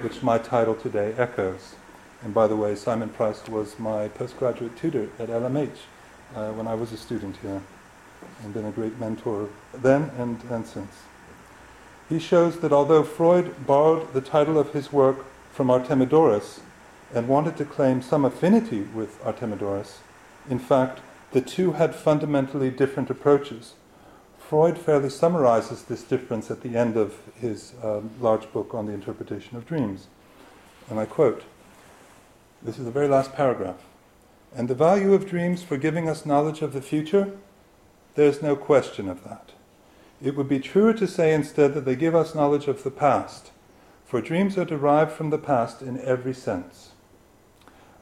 which my title today echoes. And by the way, Simon Price was my postgraduate tutor at LMH uh, when I was a student here, and been a great mentor then and, and since. He shows that although Freud borrowed the title of his work from Artemidorus and wanted to claim some affinity with Artemidorus, in fact, the two had fundamentally different approaches Freud fairly summarizes this difference at the end of his um, large book on the interpretation of dreams. And I quote this is the very last paragraph. And the value of dreams for giving us knowledge of the future? There's no question of that. It would be truer to say instead that they give us knowledge of the past, for dreams are derived from the past in every sense.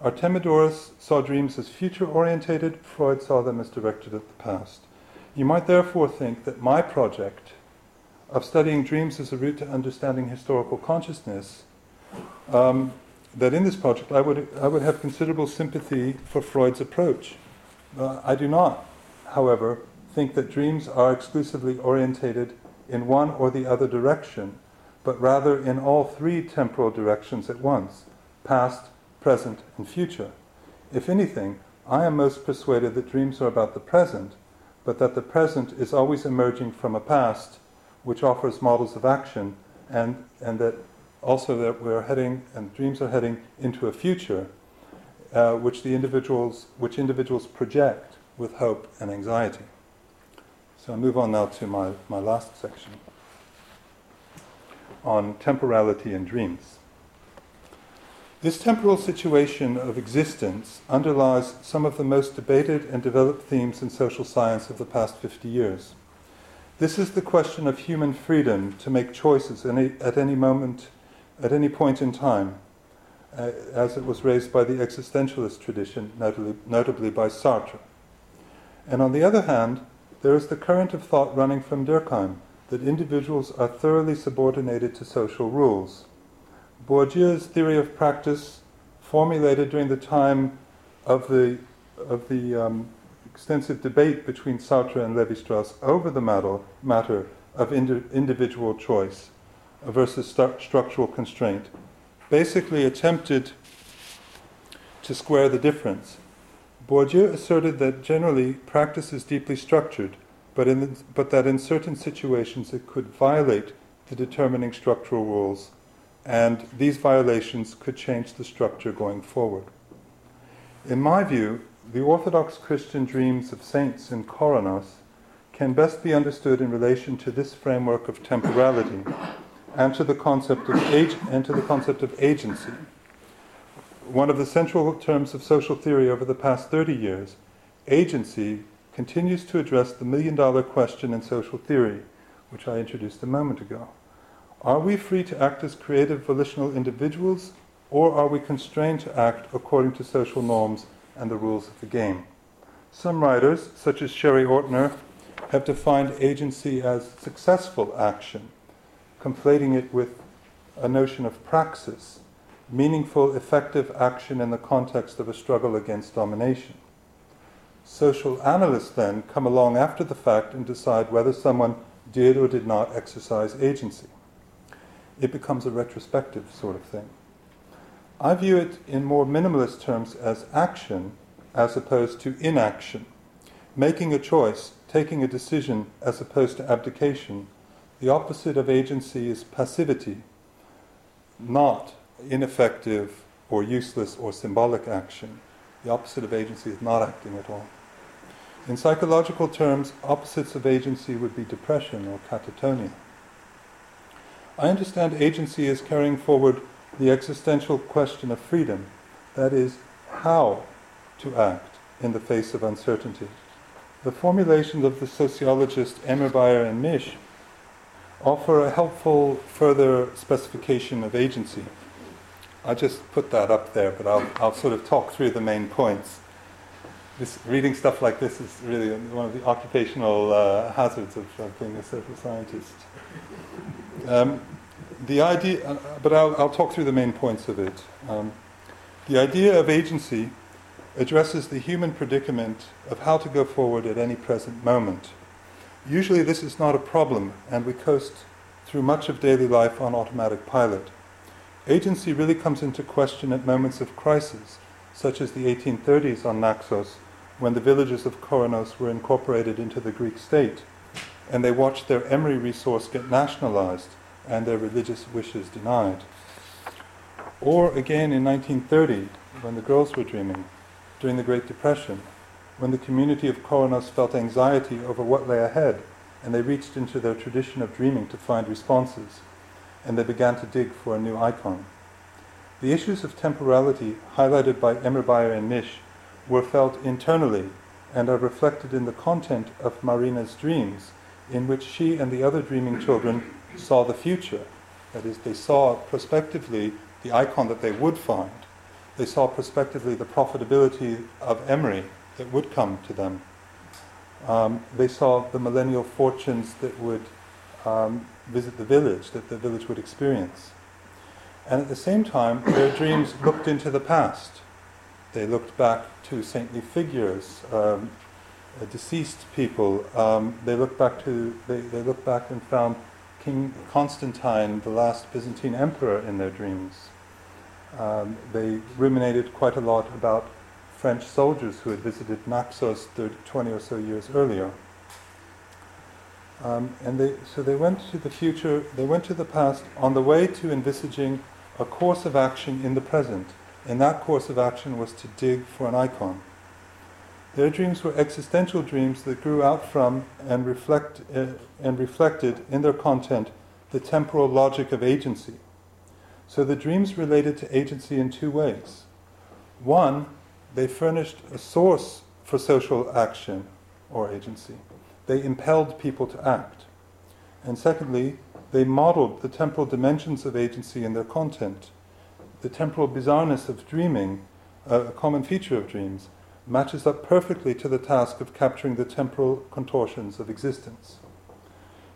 Artemidorus saw dreams as future orientated, Freud saw them as directed at the past. You might therefore think that my project of studying dreams as a route to understanding historical consciousness, um, that in this project I would, I would have considerable sympathy for Freud's approach. Uh, I do not, however, think that dreams are exclusively orientated in one or the other direction, but rather in all three temporal directions at once past, present, and future. If anything, I am most persuaded that dreams are about the present, but that the present is always emerging from a past which offers models of action, and, and that also that we're heading, and dreams are heading into a future uh, which the individuals, which individuals project with hope and anxiety. So I move on now to my, my last section on temporality and dreams. This temporal situation of existence underlies some of the most debated and developed themes in social science of the past 50 years. This is the question of human freedom to make choices any, at any moment, at any point in time, uh, as it was raised by the existentialist tradition, notably, notably by Sartre. And on the other hand, there is the current of thought running from Durkheim that individuals are thoroughly subordinated to social rules. Bourdieu's theory of practice, formulated during the time of the, of the um, extensive debate between Sartre and Levi Strauss over the matter, matter of indi- individual choice versus st- structural constraint, basically attempted to square the difference Bourdieu asserted that generally practice is deeply structured, but, in, but that in certain situations it could violate the determining structural rules, and these violations could change the structure going forward. In my view, the Orthodox Christian dreams of saints in Koronos can best be understood in relation to this framework of temporality and to the concept of and to the concept of agency one of the central terms of social theory over the past 30 years, agency continues to address the million dollar question in social theory, which I introduced a moment ago. Are we free to act as creative volitional individuals, or are we constrained to act according to social norms and the rules of the game? Some writers, such as Sherry Ortner, have defined agency as successful action, conflating it with a notion of praxis meaningful, effective action in the context of a struggle against domination. Social analysts then come along after the fact and decide whether someone did or did not exercise agency. It becomes a retrospective sort of thing. I view it in more minimalist terms as action as opposed to inaction, making a choice, taking a decision as opposed to abdication. The opposite of agency is passivity, not ineffective or useless or symbolic action. The opposite of agency is not acting at all. In psychological terms, opposites of agency would be depression or catatonia. I understand agency as carrying forward the existential question of freedom, that is, how to act in the face of uncertainty. The formulations of the sociologist Emirbayer and Mische offer a helpful further specification of agency. I just put that up there, but I'll, I'll sort of talk through the main points. This, reading stuff like this is really one of the occupational uh, hazards of, of, being a social scientist. Um, the idea, uh, but I'll, I'll, talk through the main points of it. Um, the idea of agency addresses the human predicament of how to go forward at any present moment. Usually, this is not a problem, and we coast through much of daily life on automatic pilot. Agency really comes into question at moments of crisis, such as the 1830s on Naxos, when the villages of Koronos were incorporated into the Greek state, and they watched their emery resource get nationalized and their religious wishes denied. Or again in 1930, when the girls were dreaming, during the Great Depression, when the community of Koronos felt anxiety over what lay ahead, and they reached into their tradition of dreaming to find responses and they began to dig for a new icon. The issues of temporality highlighted by Emirbayer and Mische were felt internally and are reflected in the content of Marina's dreams, in which she and the other dreaming children saw the future. That is, they saw prospectively the icon that they would find. They saw prospectively the profitability of emery that would come to them. Um, they saw the millennial fortunes that would um, visit the village that the village would experience. And at the same time, their dreams looked into the past. They looked back to saintly figures, um, uh, deceased people. Um, they looked back to they, they looked back and found King Constantine, the last Byzantine emperor, in their dreams. Um, they ruminated quite a lot about French soldiers who had visited Naxos 30, 20 or so years earlier. Um, and they, so they went to the future, they went to the past on the way to envisaging a course of action in the present. And that course of action was to dig for an icon. Their dreams were existential dreams that grew out from and, reflect, uh, and reflected in their content the temporal logic of agency. So the dreams related to agency in two ways. One, they furnished a source for social action or agency. They impelled people to act. And secondly, they modeled the temporal dimensions of agency in their content. The temporal bizarreness of dreaming, a common feature of dreams, matches up perfectly to the task of capturing the temporal contortions of existence.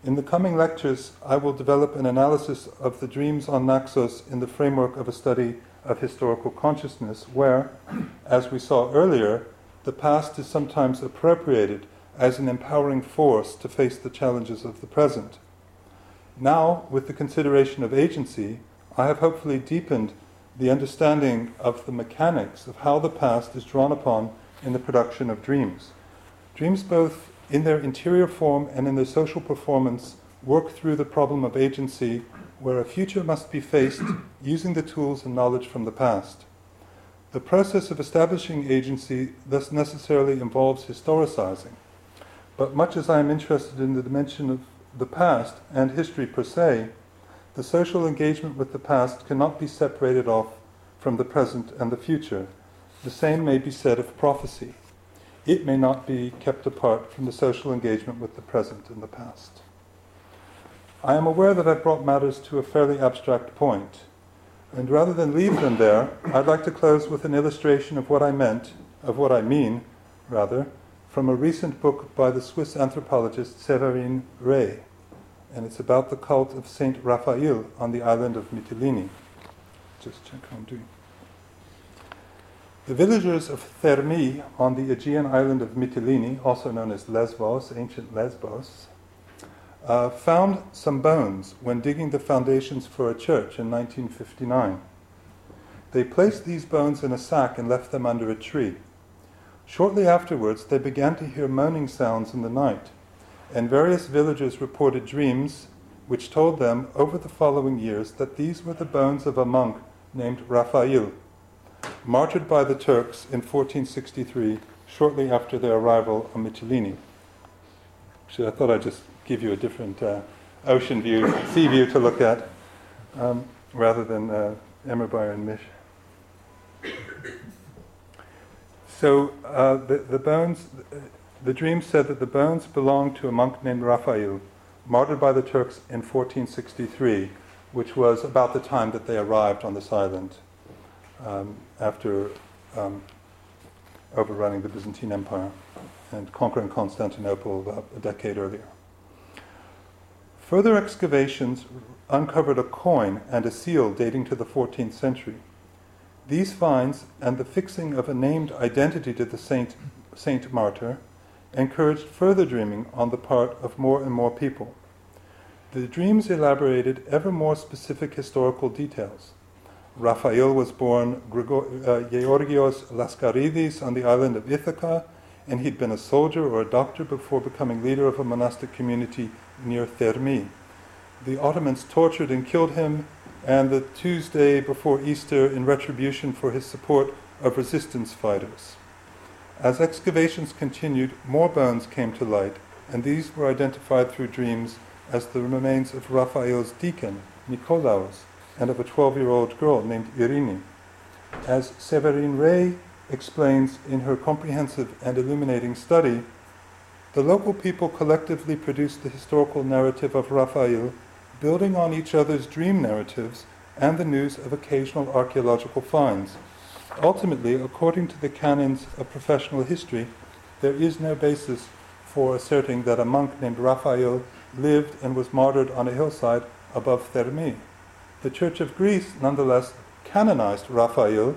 In the coming lectures, I will develop an analysis of the dreams on Naxos in the framework of a study of historical consciousness, where, as we saw earlier, the past is sometimes appropriated as an empowering force to face the challenges of the present. Now, with the consideration of agency, I have hopefully deepened the understanding of the mechanics of how the past is drawn upon in the production of dreams. Dreams, both in their interior form and in their social performance, work through the problem of agency where a future must be faced using the tools and knowledge from the past. The process of establishing agency thus necessarily involves historicizing. But much as I am interested in the dimension of the past and history per se, the social engagement with the past cannot be separated off from the present and the future. The same may be said of prophecy. It may not be kept apart from the social engagement with the present and the past. I am aware that I've brought matters to a fairly abstract point, and rather than leave them there, I'd like to close with an illustration of what I meant, of what I mean, rather, from a recent book by the Swiss anthropologist Séverine Rey, and it's about the cult of Saint Raphael on the island of Mytilene. Just check how I'm doing. The villagers of Thermi on the Aegean island of Mytilene, also known as Lesbos, ancient Lesbos, uh, found some bones when digging the foundations for a church in 1959. They placed these bones in a sack and left them under a tree. Shortly afterwards, they began to hear moaning sounds in the night, and various villagers reported dreams which told them over the following years that these were the bones of a monk named Raphael martyred by the Turks in 1463, shortly after their arrival on Mytilene. Actually, I thought I'd just give you a different uh, ocean view, sea view to look at, um, rather than uh, Emirbayer and Mische. So uh, the, the bones, the dream said that the bones belonged to a monk named Raphael, martyred by the Turks in 1463, which was about the time that they arrived on this island um, after um, overrunning the Byzantine Empire and conquering Constantinople about a decade earlier. Further excavations uncovered a coin and a seal dating to the 14th century. These finds and the fixing of a named identity to the saint, saint martyr encouraged further dreaming on the part of more and more people. The dreams elaborated ever more specific historical details. Raphael was born uh, Georgios Laskaridis on the island of Ithaca, and he'd been a soldier or a doctor before becoming leader of a monastic community near Thermi. The Ottomans tortured and killed him, and the Tuesday before Easter in retribution for his support of resistance fighters. As excavations continued, more bones came to light, and these were identified through dreams as the remains of Raphael's deacon, Nikolaos, and of a 12 year old girl named Irini. As Séverine Rey explains in her comprehensive and illuminating study, the local people collectively produced the historical narrative of Raphael, building on each other's dream narratives and the news of occasional archaeological finds. Ultimately, according to the canons of professional history, there is no basis for asserting that a monk named Raphael lived and was martyred on a hillside above Thermi the Church of Greece nonetheless canonized Raphael,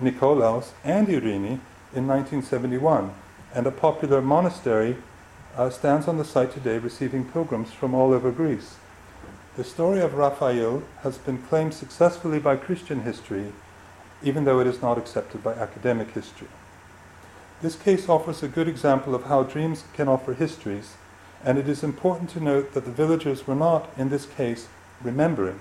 Nikolaos, and Irini in 1971, and a popular monastery uh, stands on the site today receiving pilgrims from all over Greece. The story of Raphael has been claimed successfully by Christian history, even though it is not accepted by academic history. This case offers a good example of how dreams can offer histories, and it is important to note that the villagers were not, in this case, remembering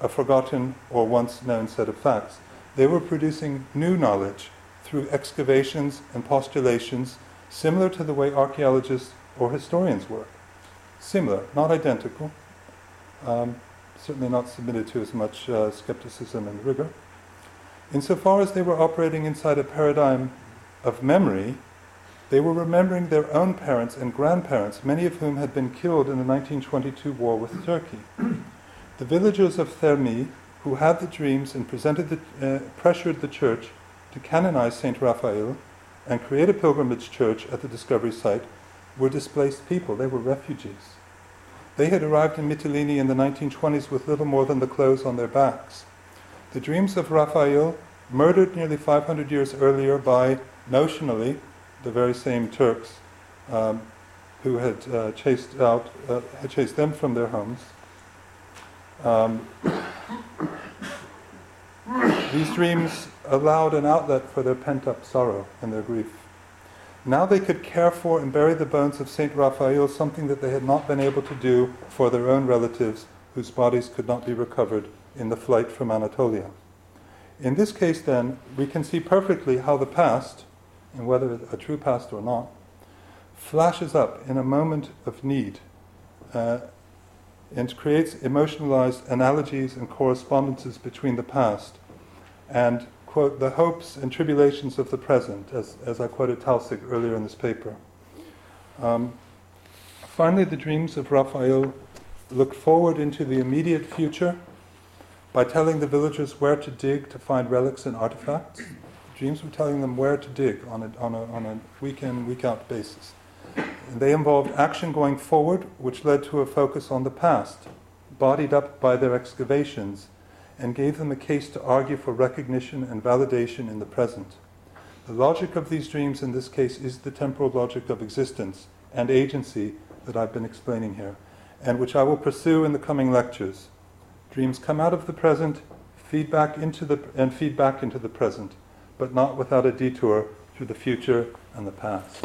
a forgotten or once known set of facts. They were producing new knowledge through excavations and postulations, similar to the way archaeologists or historians work. Similar, not identical, um, certainly not submitted to as much uh, skepticism and rigor. Insofar as they were operating inside a paradigm of memory, they were remembering their own parents and grandparents, many of whom had been killed in the 1922 war with Turkey. the villagers of Thermi, who had the dreams and presented the, uh, pressured the church to canonize Saint Raphael and create a pilgrimage church at the discovery site, were displaced people. They were refugees. They had arrived in Mytilene in the 1920s with little more than the clothes on their backs. The dreams of Raphael, murdered nearly 500 years earlier by, notionally, the very same Turks um, who had uh, chased out, uh, had chased them from their homes. Um, these dreams allowed an outlet for their pent-up sorrow and their grief. Now they could care for and bury the bones of Saint Raphael, something that they had not been able to do for their own relatives whose bodies could not be recovered in the flight from Anatolia. In this case, then, we can see perfectly how the past, and whether a true past or not, flashes up in a moment of need uh, and creates emotionalized analogies and correspondences between the past and quote, the hopes and tribulations of the present, as, as I quoted Taussig earlier in this paper. Um, finally, the dreams of Raphael look forward into the immediate future by telling the villagers where to dig to find relics and artifacts. The dreams were telling them where to dig on a, on a, on a week in, week out basis. And they involved action going forward, which led to a focus on the past, bodied up by their excavations and gave them a case to argue for recognition and validation in the present. The logic of these dreams in this case is the temporal logic of existence and agency that I've been explaining here, and which I will pursue in the coming lectures. Dreams come out of the present, feedback into the and feed back into the present, but not without a detour through the future and the past.